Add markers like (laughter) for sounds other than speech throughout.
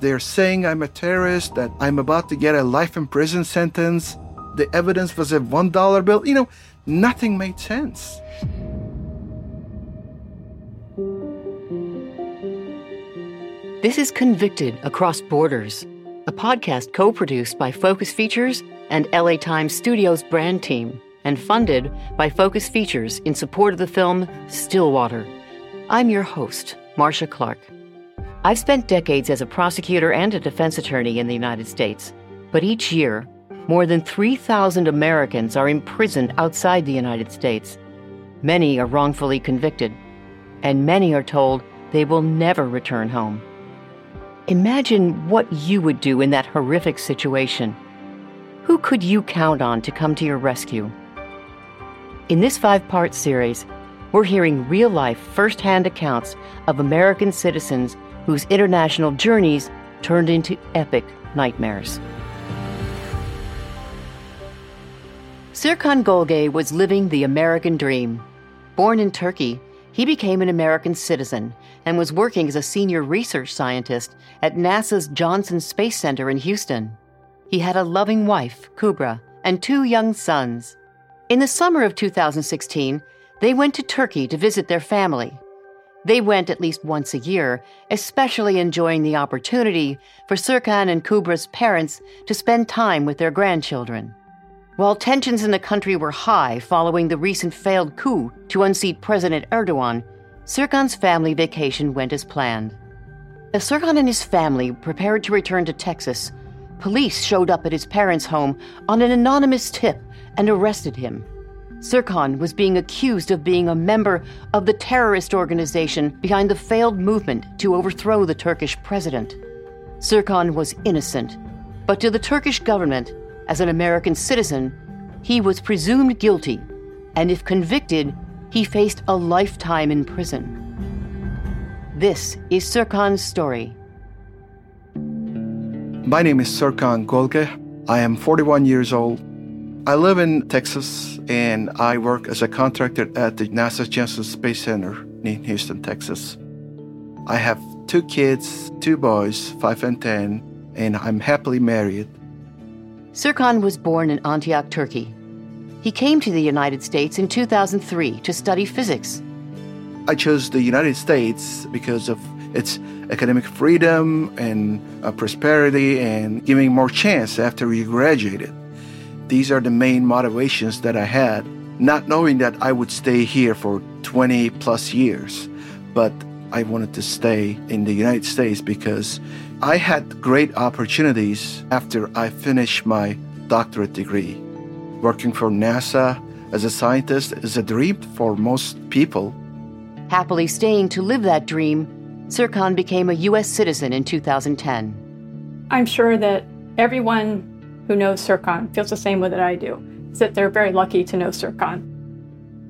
They're saying I'm a terrorist, that I'm about to get a life in prison sentence. The evidence was a $1 bill. You know, nothing made sense. This is Convicted Across Borders, a podcast co produced by Focus Features and LA Times Studios brand team and funded by Focus Features in support of the film Stillwater. I'm your host, Marcia Clark. I've spent decades as a prosecutor and a defense attorney in the United States, but each year, more than 3,000 Americans are imprisoned outside the United States. Many are wrongfully convicted, and many are told they will never return home. Imagine what you would do in that horrific situation. Who could you count on to come to your rescue? In this five part series, we're hearing real life, first hand accounts of American citizens whose international journeys turned into epic nightmares. Serkan Golge was living the American dream. Born in Turkey, he became an American citizen and was working as a senior research scientist at NASA's Johnson Space Center in Houston. He had a loving wife, Kubra, and two young sons. In the summer of 2016, they went to Turkey to visit their family. They went at least once a year, especially enjoying the opportunity for Serkan and Kubra's parents to spend time with their grandchildren. While tensions in the country were high following the recent failed coup to unseat President Erdogan, Serkan's family vacation went as planned. As Serkan and his family prepared to return to Texas, police showed up at his parents' home on an anonymous tip and arrested him. Serkan was being accused of being a member of the terrorist organization behind the failed movement to overthrow the Turkish president. Serkan was innocent, but to the Turkish government, as an American citizen, he was presumed guilty, and if convicted, he faced a lifetime in prison. This is Serkan's story. My name is Serkan Golge. I am 41 years old. I live in Texas and I work as a contractor at the NASA Johnson Space Center in Houston, Texas. I have two kids, two boys, 5 and 10, and I'm happily married. Serkan was born in Antioch, Turkey. He came to the United States in 2003 to study physics. I chose the United States because of its academic freedom and uh, prosperity and giving more chance after you graduated. These are the main motivations that I had, not knowing that I would stay here for 20 plus years. But I wanted to stay in the United States because I had great opportunities after I finished my doctorate degree. Working for NASA as a scientist is a dream for most people. Happily staying to live that dream, Serkan became a U.S. citizen in 2010. I'm sure that everyone who knows Serkan feels the same way that I do, is that they're very lucky to know Serkan.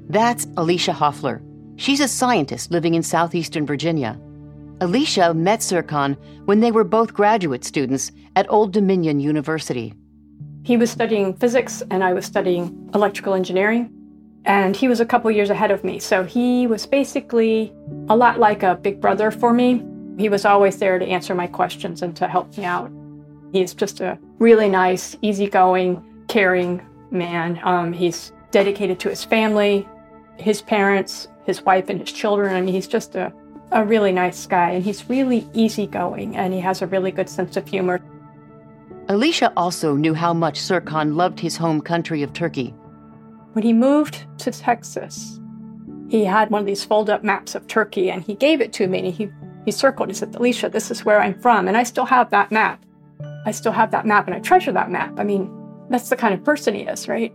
That's Alicia Hoffler. She's a scientist living in southeastern Virginia. Alicia met Serkan when they were both graduate students at Old Dominion University. He was studying physics and I was studying electrical engineering. And he was a couple years ahead of me. So he was basically a lot like a big brother for me. He was always there to answer my questions and to help me out. He's just a really nice, easygoing, caring man. Um, he's dedicated to his family, his parents, his wife, and his children. I mean, he's just a, a really nice guy, and he's really easygoing, and he has a really good sense of humor. Alicia also knew how much Serkan loved his home country of Turkey. When he moved to Texas, he had one of these fold up maps of Turkey, and he gave it to me, and he, he circled, he said, Alicia, this is where I'm from. And I still have that map. I still have that map and I treasure that map. I mean, that's the kind of person he is, right?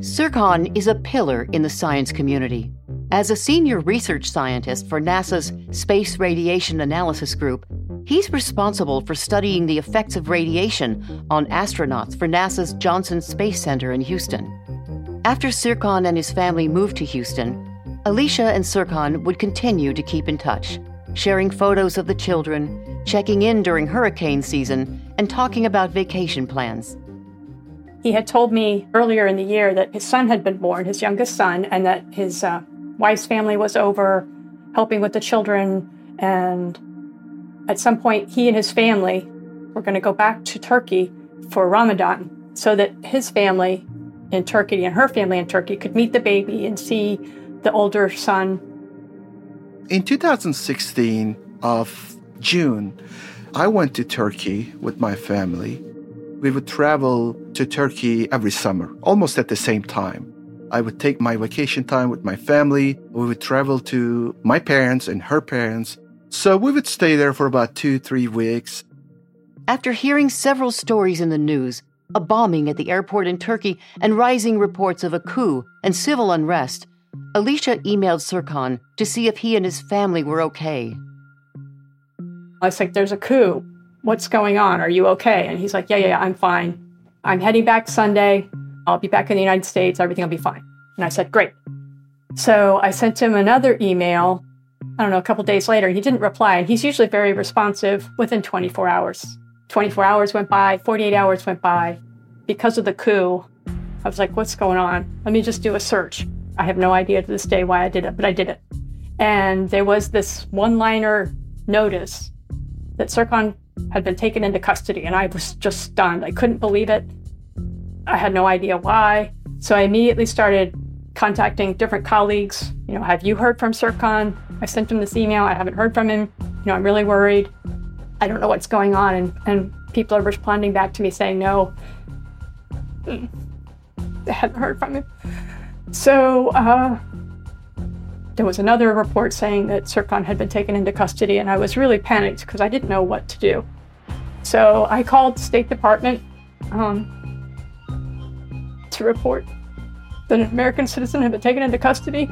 Serkan is a pillar in the science community. As a senior research scientist for NASA's Space Radiation Analysis Group, he's responsible for studying the effects of radiation on astronauts for NASA's Johnson Space Center in Houston. After Serkan and his family moved to Houston, Alicia and Serkan would continue to keep in touch sharing photos of the children, checking in during hurricane season, and talking about vacation plans. He had told me earlier in the year that his son had been born, his youngest son, and that his uh, wife's family was over helping with the children. And At some point, he and his family were going to go back to Turkey for Ramadan so that his family in Turkey and her family in Turkey could meet the baby and see the older son. In 2016 of June, I went to Turkey with my family. We would travel to Turkey every summer, almost at the same time. I would take my vacation time with my family. We would travel to my parents and her parents. So we would stay there for about two, three weeks. After hearing several stories in the news, a bombing at the airport in Turkey, and rising reports of a coup and civil unrest, Alicia emailed Serkan to see if he and his family were okay. I was like, There's a coup. What's going on? Are you okay? And he's like, Yeah, yeah, yeah, I'm fine. I'm heading back Sunday. I'll be back in the United States. Everything will be fine. And I said, Great. So I sent him another email, I don't know, a couple days later. He didn't reply. And he's usually very responsive within 24 hours. 24 hours went by, 48 hours went by. Because of the coup, I was like, What's going on? Let me just do a search. I have no idea to this day why I did it, but I did it. And there was this one liner notice that Serkan had been taken into custody, and I was just stunned. I couldn't believe it. I had no idea why. So I immediately started contacting different colleagues. You know, have you heard from Serkan? I sent him this email. I haven't heard from him. You know, I'm really worried. I don't know what's going on. And, and people are responding back to me saying, no, they hadn't heard from him. So uh, there was another report saying that Serkan had been taken into custody, and I was really panicked because I didn't know what to do. So I called the State Department um, to report that an American citizen had been taken into custody.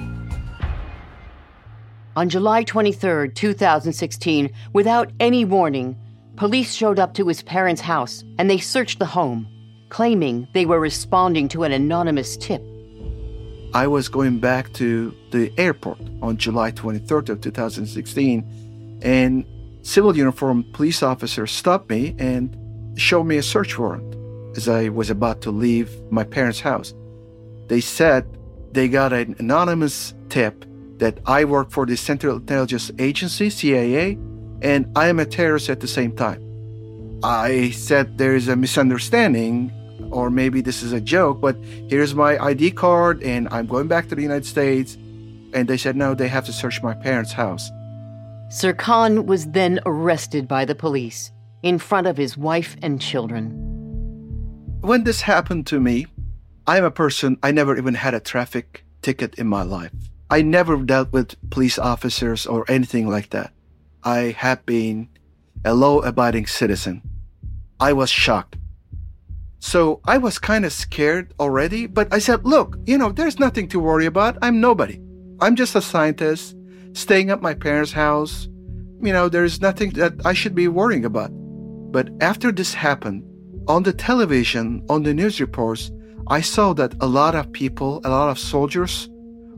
On July 23, 2016, without any warning, police showed up to his parents' house and they searched the home, claiming they were responding to an anonymous tip. I was going back to the airport on July 23rd of 2016, and civil uniformed police officers stopped me and showed me a search warrant as I was about to leave my parents' house. They said they got an anonymous tip that I work for the Central Intelligence Agency, CIA, and I am a terrorist at the same time. I said there is a misunderstanding or maybe this is a joke, but here's my ID card and I'm going back to the United States. And they said, no, they have to search my parents' house. Serkan was then arrested by the police in front of his wife and children. When this happened to me, I'm a person, I never even had a traffic ticket in my life. I never dealt with police officers or anything like that. I have been a law abiding citizen. I was shocked. So I was kind of scared already, but I said, look, you know, there's nothing to worry about. I'm nobody. I'm just a scientist staying at my parents' house. You know, there's nothing that I should be worrying about. But after this happened, on the television, on the news reports, I saw that a lot of people, a lot of soldiers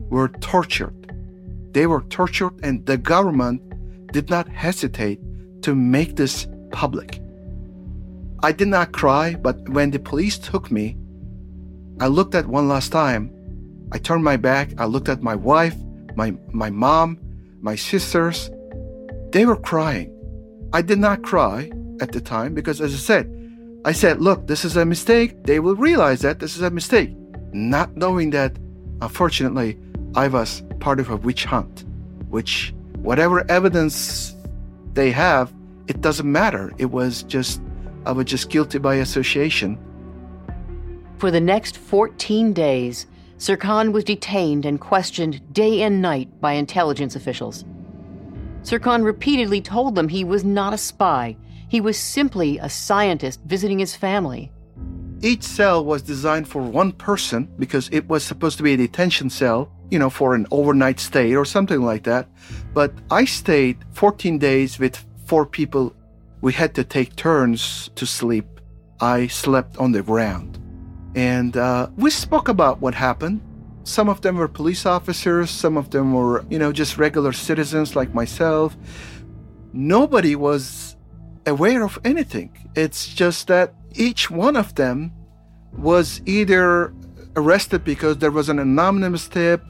were tortured. They were tortured, and the government did not hesitate to make this public. I did not cry, but when the police took me, I looked at one last time. I turned my back. I looked at my wife, my, my mom, my sisters. They were crying. I did not cry at the time because, as I said, I said, look, this is a mistake. They will realize that this is a mistake. Not knowing that, unfortunately, I was part of a witch hunt, which, whatever evidence they have, it doesn't matter. It was just I was just guilty by association. For the next 14 days, Serkan was detained and questioned day and night by intelligence officials. Serkan repeatedly told them he was not a spy. He was simply a scientist visiting his family. Each cell was designed for one person because it was supposed to be a detention cell, you know, for an overnight stay or something like that. But I stayed 14 days with four people we had to take turns to sleep. I slept on the ground. And uh, we spoke about what happened. Some of them were police officers, some of them were, you know, just regular citizens like myself. Nobody was aware of anything. It's just that each one of them was either arrested because there was an anonymous tip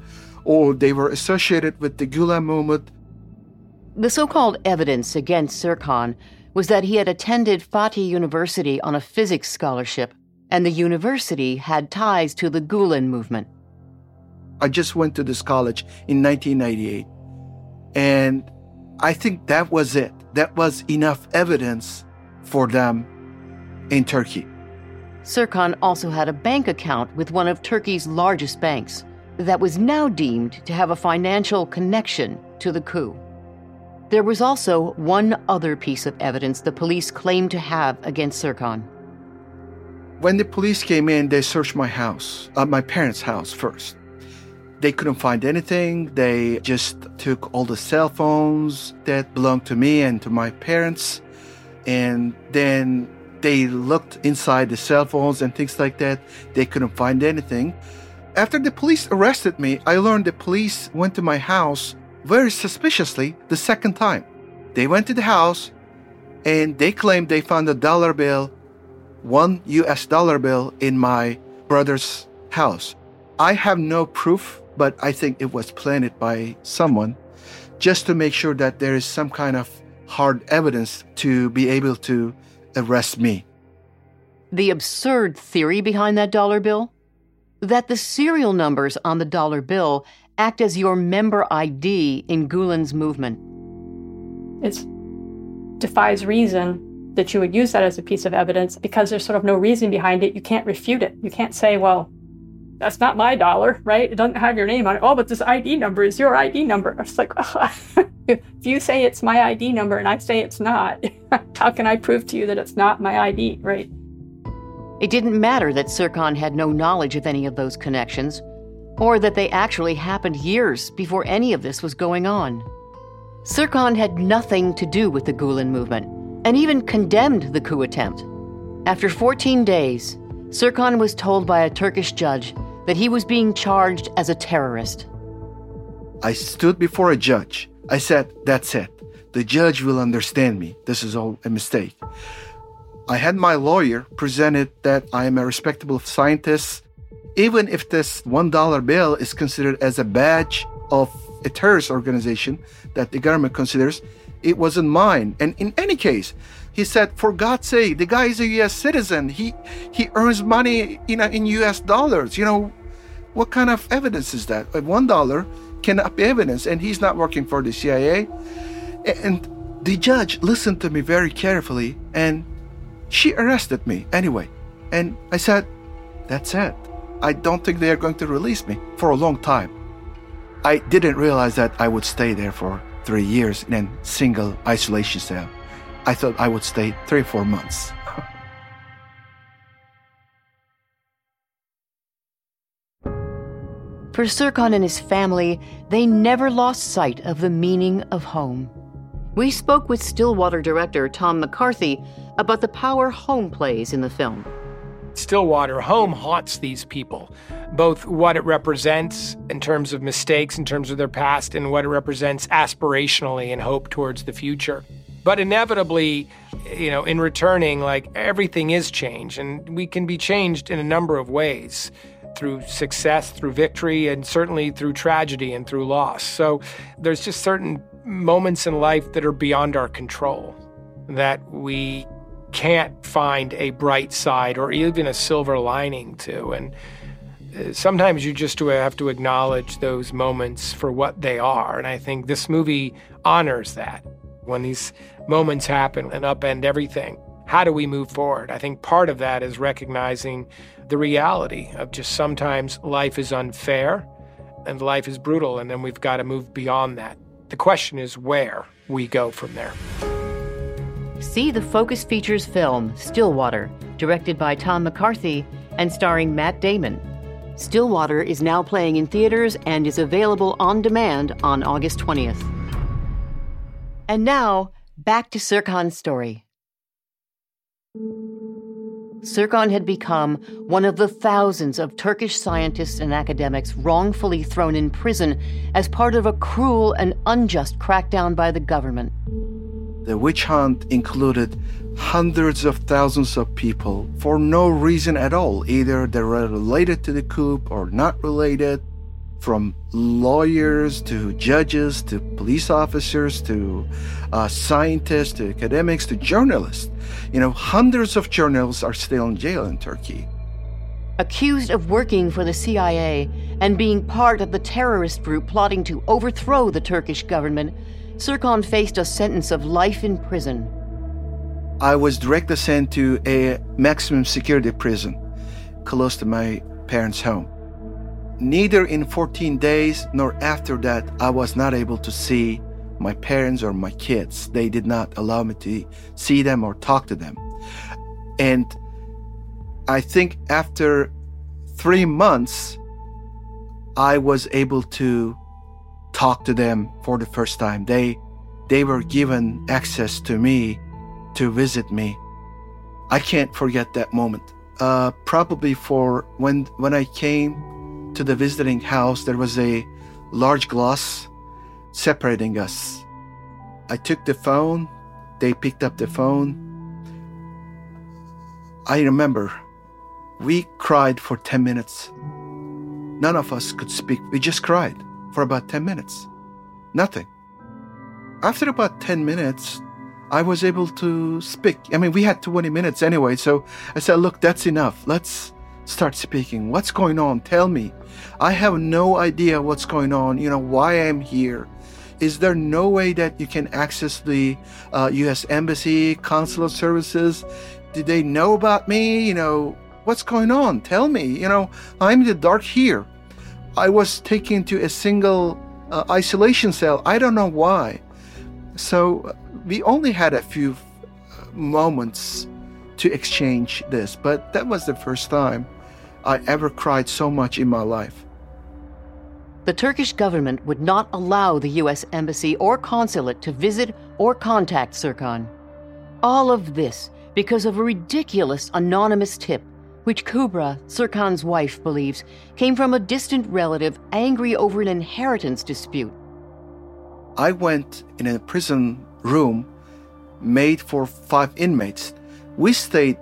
or they were associated with the Gulen movement The so called evidence against Serkan was that he had attended Fatih University on a physics scholarship, and the university had ties to the Gulen movement. I just went to this college in 1998, and I think that was it. That was enough evidence for them in Turkey. Serkan also had a bank account with one of Turkey's largest banks that was now deemed to have a financial connection to the coup. There was also one other piece of evidence the police claimed to have against Serkan. When the police came in, they searched my house, uh, my parents' house first. They couldn't find anything. They just took all the cell phones that belonged to me and to my parents. And then they looked inside the cell phones and things like that. They couldn't find anything. After the police arrested me, I learned the police went to my house very suspiciously the second time. They went to the house and they claimed they found a dollar bill, one US dollar bill in my brother's house. I have no proof, but I think it was planted by someone just to make sure that there is some kind of hard evidence to be able to arrest me. The absurd theory behind that dollar bill? That the serial numbers on the dollar bill act as your member ID in Gulen's movement. It defies reason that you would use that as a piece of evidence because there's sort of no reason behind it. You can't refute it. You can't say, well, that's not my dollar, right? It doesn't have your name on it. Oh, but this ID number is your ID number. (laughs) It's like, (laughs) if you say it's my ID number and I say it's not, (laughs) how can I prove to you that it's not my ID, right? It didn't matter that Serkan had no knowledge of any of those connections or that they actually happened years before any of this was going on. Serkan had nothing to do with the Gulen movement and even condemned the coup attempt. After 14 days, Serkan was told by a Turkish judge that he was being charged as a terrorist. I stood before a judge. I said, That's it. The judge will understand me. This is all a mistake. I had my lawyer presented that I am a respectable scientist even if this $1 bill is considered as a badge of a terrorist organization that the government considers, it wasn't mine. And in any case, he said, for God's sake, the guy is a U.S. citizen. He he earns money in in U.S. dollars. You know, what kind of evidence is that? One dollar cannot be evidence, and he's not working for the CIA. And the judge listened to me very carefully, and she arrested me anyway. And I said, that's it. I don't think they are going to release me for a long time. I didn't realize that I would stay there for three years in a single isolation cell. I thought I would stay three or four months. (laughs) For Serkan and his family, they never lost sight of the meaning of home. We spoke with Stillwater director Tom McCarthy about the power home plays in the film. Stillwater home haunts these people, both what it represents in terms of mistakes, in terms of their past, and what it represents aspirationally and hope towards the future. But inevitably, you know, in returning, like everything is changed, and we can be changed in a number of ways through success, through victory, and certainly through tragedy and through loss. So there's just certain moments in life that are beyond our control that we can't find a bright side or even a silver lining to. And uh, sometimes you just have to acknowledge those moments for what they are. And I think this movie honors that. When these moments happen and upend everything, how do we move forward? I think part of that is recognizing the reality of just sometimes life is unfair and life is brutal, and then we've got to move beyond that. The question is where we go from there. See the Focus Features film Stillwater, directed by Tom McCarthy and starring Matt Damon. Stillwater is now playing in theaters and is available on demand on August 20th. And now, back to Serkan's story. Serkan had become one of the thousands of Turkish scientists and academics wrongfully thrown in prison as part of a cruel and unjust crackdown by the government. The witch hunt included hundreds of thousands of people for no reason at all. Either they were related to the coup or not related. from lawyers to judges to police officers to uh, scientists to academics to journalists. You know, hundreds of journalists are still in jail in Turkey. Accused of working for the CIA and being part of the terrorist group plotting to overthrow the Turkish government, Serkan faced a sentence of life in prison. I was directly sent to a maximum security prison close to my parents' home. Neither in 14 days nor after that, I was not able to see my parents or my kids. They did not allow me to see them or talk to them. And I think after three months, I was able to talk to them for the first time. They, they were given access to me to visit me. I can't forget that moment. Uh, probably for when when I came to the visiting house, there was a large glass separating us. I took the phone, they picked up the phone. I remember we cried for 10 minutes. None of us could speak. We just cried for about 10 minutes. Nothing. After about 10 minutes, I was able to speak. I mean, we had 20 minutes anyway, so I said, Look, that's enough. Let's start speaking. What's going on? Tell me. I have no idea what's going on, you know, why I'm here. Is there no way that you can access the uh, U.S. Embassy, consular services? Did they know about me? You know, what's going on? Tell me. You know, I'm in the dark here. I was taken to a single uh, isolation cell. I don't know why. So we only had a few uh, moments to exchange this, but that was the first time I ever cried so much in my life. The Turkish government would not allow the U.S. Embassy or consulate to visit or contact Serkan. All of this because of a ridiculous anonymous tip, which Kubra, Serkan's wife, believes came from a distant relative angry over an inheritance dispute. I went in a prison room made for five inmates. We stayed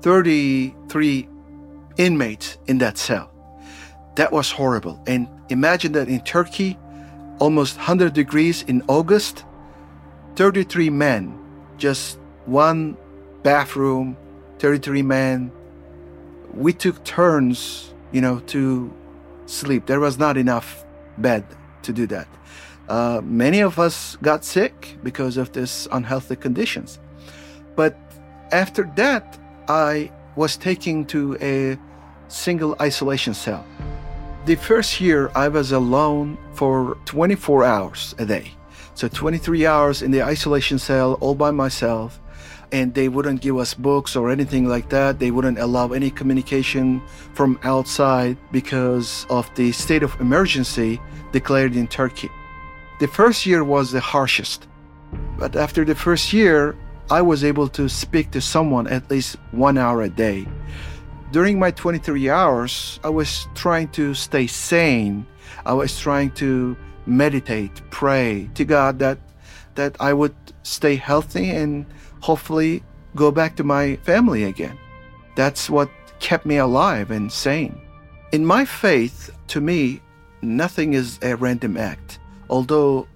33 inmates in that cell. That was horrible. And imagine that in Turkey, almost 100 degrees in August, 33 men, just one bathroom, 33 men. We took turns, you know, to sleep. There was not enough bed to do that. Uh, many of us got sick because of this unhealthy conditions. But after that, I was taken to a single isolation cell. The first year, I was alone for 24 hours a day. So 23 hours in the isolation cell all by myself. And they wouldn't give us books or anything like that. They wouldn't allow any communication from outside because of the state of emergency declared in Turkey. The first year was the harshest. But after the first year, I was able to speak to someone at least one hour a day. During my 23 hours, I was trying to stay sane. I was trying to meditate, pray to God that that I would stay healthy and hopefully go back to my family again. That's what kept me alive and sane. In my faith, to me, nothing is a random act although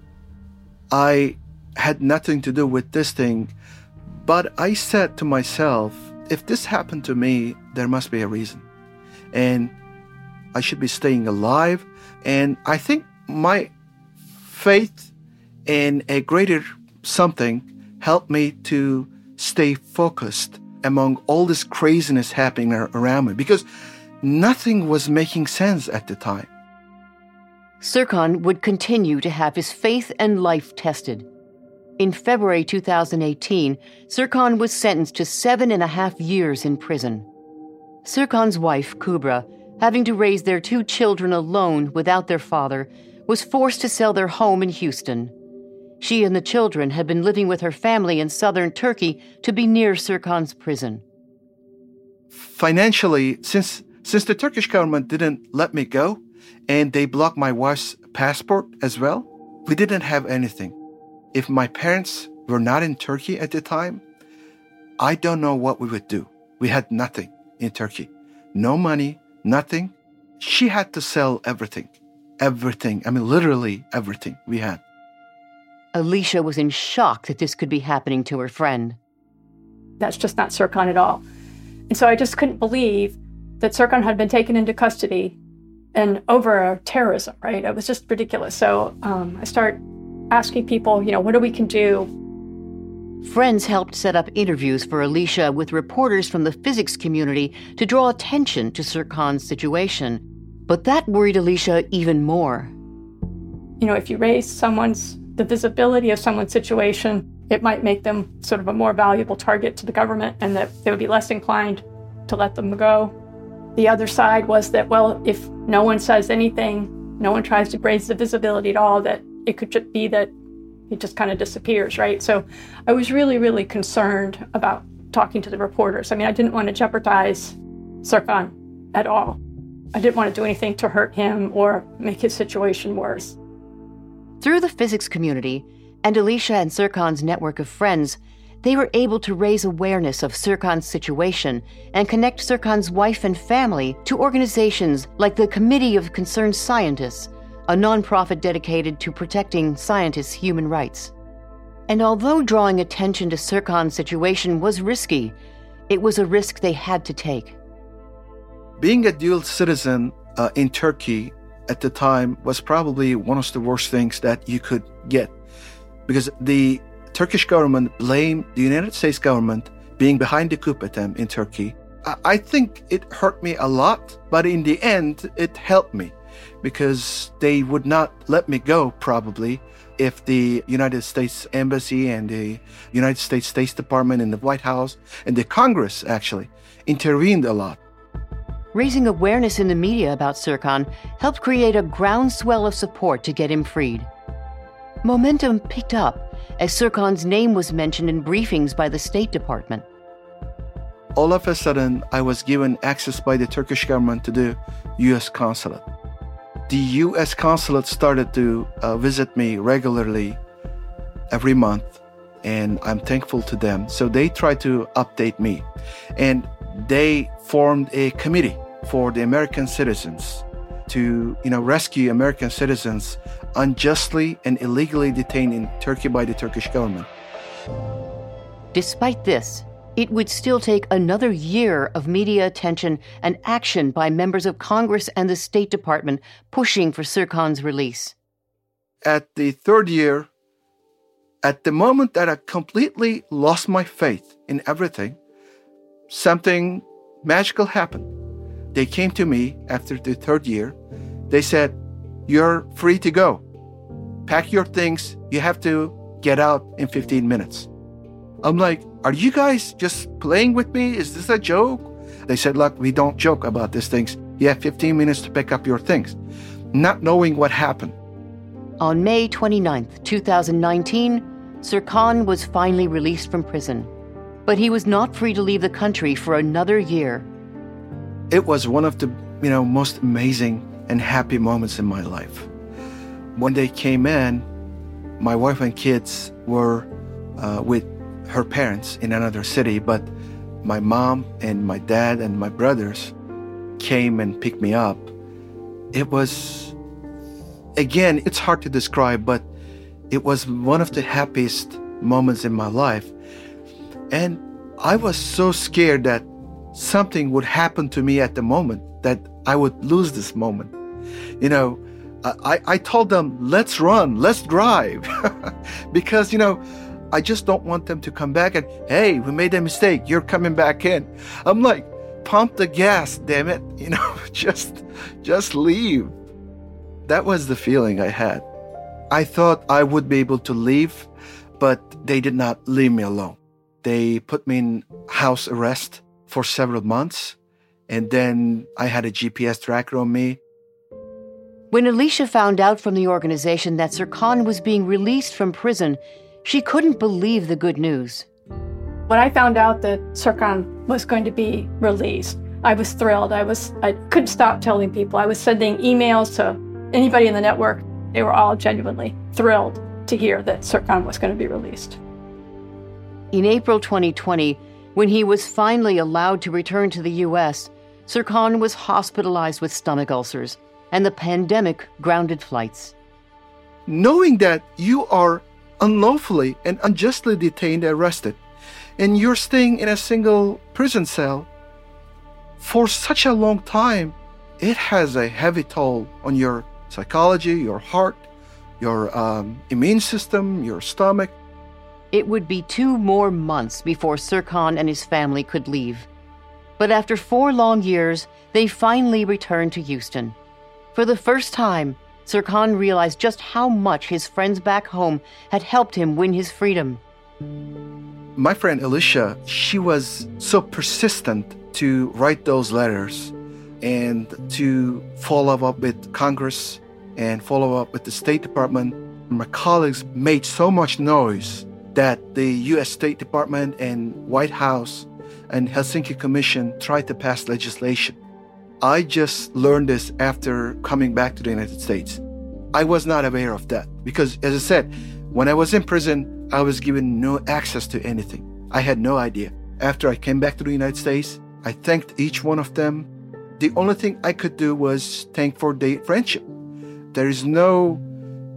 I had nothing to do with this thing, but I said to myself, if this happened to me, there must be a reason. And I should be staying alive. And I think my faith in a greater something helped me to stay focused among all this craziness happening around me because nothing was making sense at the time. Serkan would continue to have his faith and life tested. In February 2018, Serkan was sentenced to seven and a half years in prison. Serkan's wife, Kubra, having to raise their two children alone without their father, was forced to sell their home in Houston. She and the children had been living with her family in southern Turkey to be near Serkan's prison. Financially, since since the Turkish government didn't let me go, and they blocked my wife's passport as well. We didn't have anything. If my parents were not in Turkey at the time, I don't know what we would do. We had nothing in Turkey. No money, nothing. She had to sell everything. everything. I mean, literally everything we had. Alicia was in shock that this could be happening to her friend. That's just not Serkan at all. And so I just couldn't believe that Serkan had been taken into custody and over terrorism, right? It was just ridiculous. So um, I start asking people, you know, what do we can do? Friends helped set up interviews for Alicia with reporters from the physics community to draw attention to Serkan's situation. But that worried Alicia even more. You know, if you raise someone's, the visibility of someone's situation, it might make them sort of a more valuable target to the government and that they would be less inclined to let them go. The other side was that, well, if no one says anything, no one tries to raise the visibility at all, that it could just be that he just kind of disappears, right? So I was really, really concerned about talking to the reporters. I mean, I didn't want to jeopardize Serkan at all. I didn't want to do anything to hurt him or make his situation worse. Through the physics community and Alicia and Serkan's network of friends, they were able to raise awareness of Serkan's situation and connect Serkan's wife and family to organizations like the Committee of Concerned Scientists, a nonprofit dedicated to protecting scientists' human rights. And although drawing attention to Serkan's situation was risky, it was a risk they had to take. Being a dual citizen uh, in Turkey at the time was probably one of the worst things that you could get because the Turkish government blamed the United States government being behind the coup attempt in Turkey. I think it hurt me a lot, but in the end, it helped me because they would not let me go probably if the United States Embassy and the United States State Department and the White House and the Congress actually intervened a lot. Raising awareness in the media about Serkan helped create a groundswell of support to get him freed. Momentum picked up as Serkan's name was mentioned in briefings by the State Department. All of a sudden, I was given access by the Turkish government to the U.S. consulate. The U.S. consulate started to uh, visit me regularly every month, and I'm thankful to them. So they tried to update me, and they formed a committee for the American citizens to, you know, rescue American citizens unjustly and illegally detained in Turkey by the Turkish government. Despite this, it would still take another year of media attention and action by members of Congress and the State Department pushing for Serkan's release. At the third year, at the moment that I completely lost my faith in everything, something magical happened. They came to me after the third year. They said, You're free to go. Pack your things. You have to get out in 15 minutes. I'm like, Are you guys just playing with me? Is this a joke? They said, Look, we don't joke about these things. You have 15 minutes to pick up your things. Not knowing what happened. On May 29, 2019, Serkan was finally released from prison. But he was not free to leave the country for another year it was one of the you know most amazing and happy moments in my life. When they came in, my wife and kids were uh, with her parents in another city, but my mom and my dad and my brothers came and picked me up. It was, again, it's hard to describe, but it was one of the happiest moments in my life. And I was so scared that something would happen to me at the moment that I would lose this moment. You know, I, I told them, let's run, let's drive. (laughs) because, you know, I just don't want them to come back and, hey, we made a mistake. You're coming back in. I'm like, pump the gas, damn it. (laughs) You know, just, just leave. That was the feeling I had. I thought I would be able to leave, but they did not leave me alone. They put me in house arrest for several months. And then I had a GPS tracker on me. When Alicia found out from the organization that Serkan was being released from prison, she couldn't believe the good news. When I found out that Serkan was going to be released, I was thrilled. I was I couldn't stop telling people. I was sending emails to anybody in the network. They were all genuinely thrilled to hear that Serkan was going to be released. In April 2020, when he was finally allowed to return to the U.S., Serkan was hospitalized with stomach ulcers. and the pandemic grounded flights. Knowing that you are unlawfully and unjustly detained and arrested, and you're staying in a single prison cell for such a long time, it has a heavy toll on your psychology, your heart, your um, immune system, your stomach. It would be two more months before Serkan and his family could leave. But after four long years, they finally returned to Houston. For the first time, Serkan realized just how much his friends back home had helped him win his freedom. My friend Alicia, she was so persistent to write those letters and to follow up with Congress and follow up with the State Department. My colleagues made so much noise that the US State Department and White House and Helsinki Commission tried to pass legislation. I just learned this after coming back to the United States. I was not aware of that because, as I said, when I was in prison, I was given no access to anything. I had no idea. After I came back to the United States, I thanked each one of them. The only thing I could do was thank for their friendship. There is no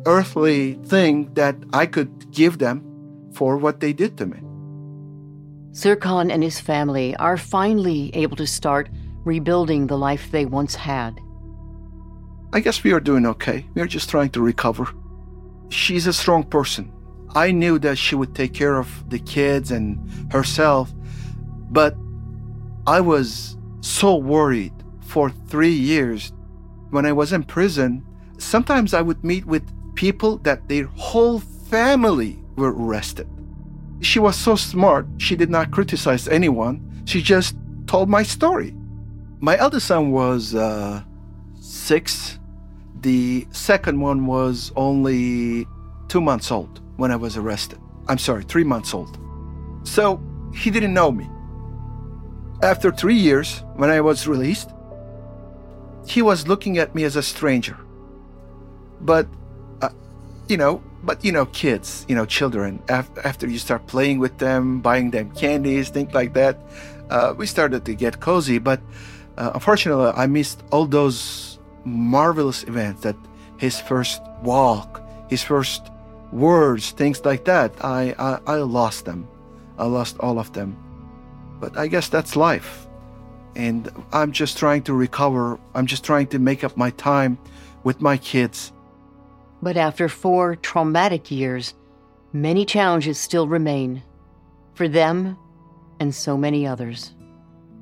earthly thing that I could give them for what they did to me. Serkan and his family are finally able to start rebuilding the life they once had. I guess we are doing okay. We are just trying to recover. She's a strong person. I knew that she would take care of the kids and herself, but I was so worried for three years. When I was in prison, sometimes I would meet with people that their whole family were arrested. She was so smart, she did not criticize anyone. She just told my story. My eldest son was uh, six. The second one was only two months old when I was arrested. I'm sorry, three months old. So he didn't know me. After three years, when I was released, he was looking at me as a stranger. But, uh, you know, but you know, kids, you know, children, af- after you start playing with them, buying them candies, things like that, uh, we started to get cozy. But uh, unfortunately, I missed all those marvelous events that his first walk, his first words, things like that. I, I, I lost them. I lost all of them. But I guess that's life. And I'm just trying to recover. I'm just trying to make up my time with my kids. But after four traumatic years, many challenges still remain for them and so many others.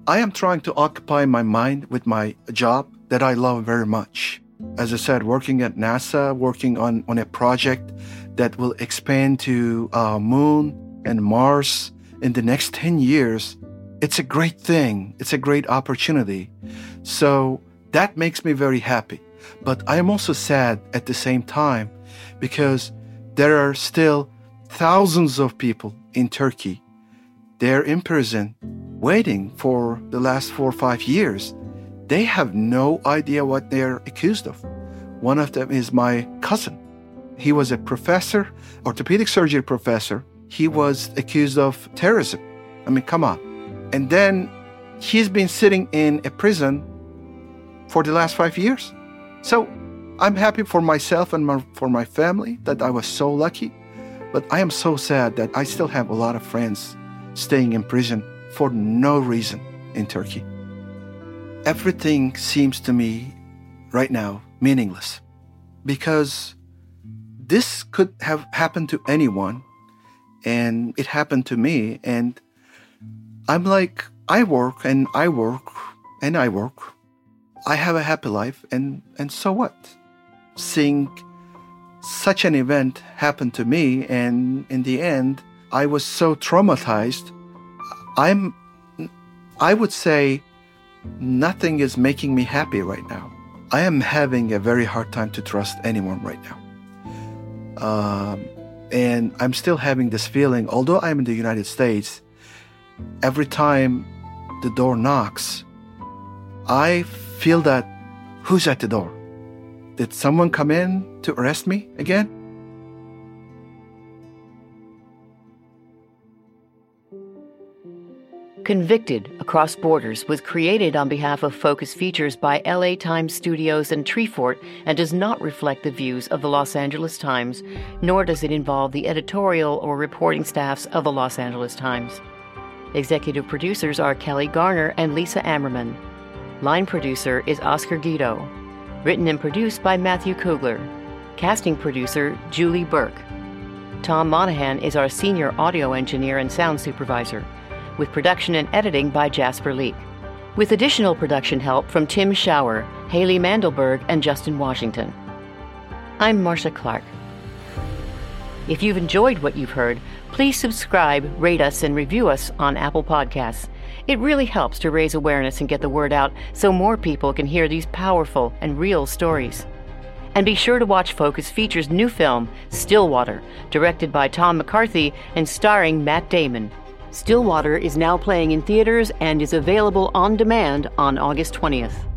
I am trying to occupy my mind with my job that I love very much. As I said, working at NASA, working on, on a project that will expand to uh, Moon and Mars in the next 10 years, it's a great thing. It's a great opportunity. So that makes me very happy. But I am also sad at the same time because there are still thousands of people in Turkey. They're in prison waiting for the last four or five years. They have no idea what they're accused of. One of them is my cousin. He was a professor, orthopedic surgery professor. He was accused of terrorism. I mean, come on. And then he's been sitting in a prison for the last five years. So I'm happy for myself and my, for my family that I was so lucky. But I am so sad that I still have a lot of friends staying in prison for no reason in Turkey. Everything seems to me right now meaningless because this could have happened to anyone and it happened to me and I'm like I work and I work and I work. I have a happy life and and so what? Seeing such an event happen to me and in the end I was so traumatized I'm I would say nothing is making me happy right now. I am having a very hard time to trust anyone right now. Um, and I'm still having this feeling, although I'm in the United States, every time the door knocks, I feel that who's at the door? Did someone come in to arrest me again? Convicted Across Borders was created on behalf of Focus Features by LA Times Studios and Treefort and does not reflect the views of the Los Angeles Times, nor does it involve the editorial or reporting staffs of the Los Angeles Times. Executive producers are Kelly Garner and Lisa Ammerman. Line producer is Oscar Guido. Written and produced by Matthew Kugler. Casting producer Julie Burke. Tom Monahan is our senior audio engineer and sound supervisor with production and editing by Jasper Leek. With additional production help from Tim Schauer, Haley Mandelberg, and Justin Washington. I'm Marcia Clark. If you've enjoyed what you've heard, please subscribe, rate us, and review us on Apple Podcasts. It really helps to raise awareness and get the word out so more people can hear these powerful and real stories. And be sure to watch Focus Features' new film, Stillwater, directed by Tom McCarthy and starring Matt Damon. Stillwater is now playing in theaters and is available on demand on August 20th.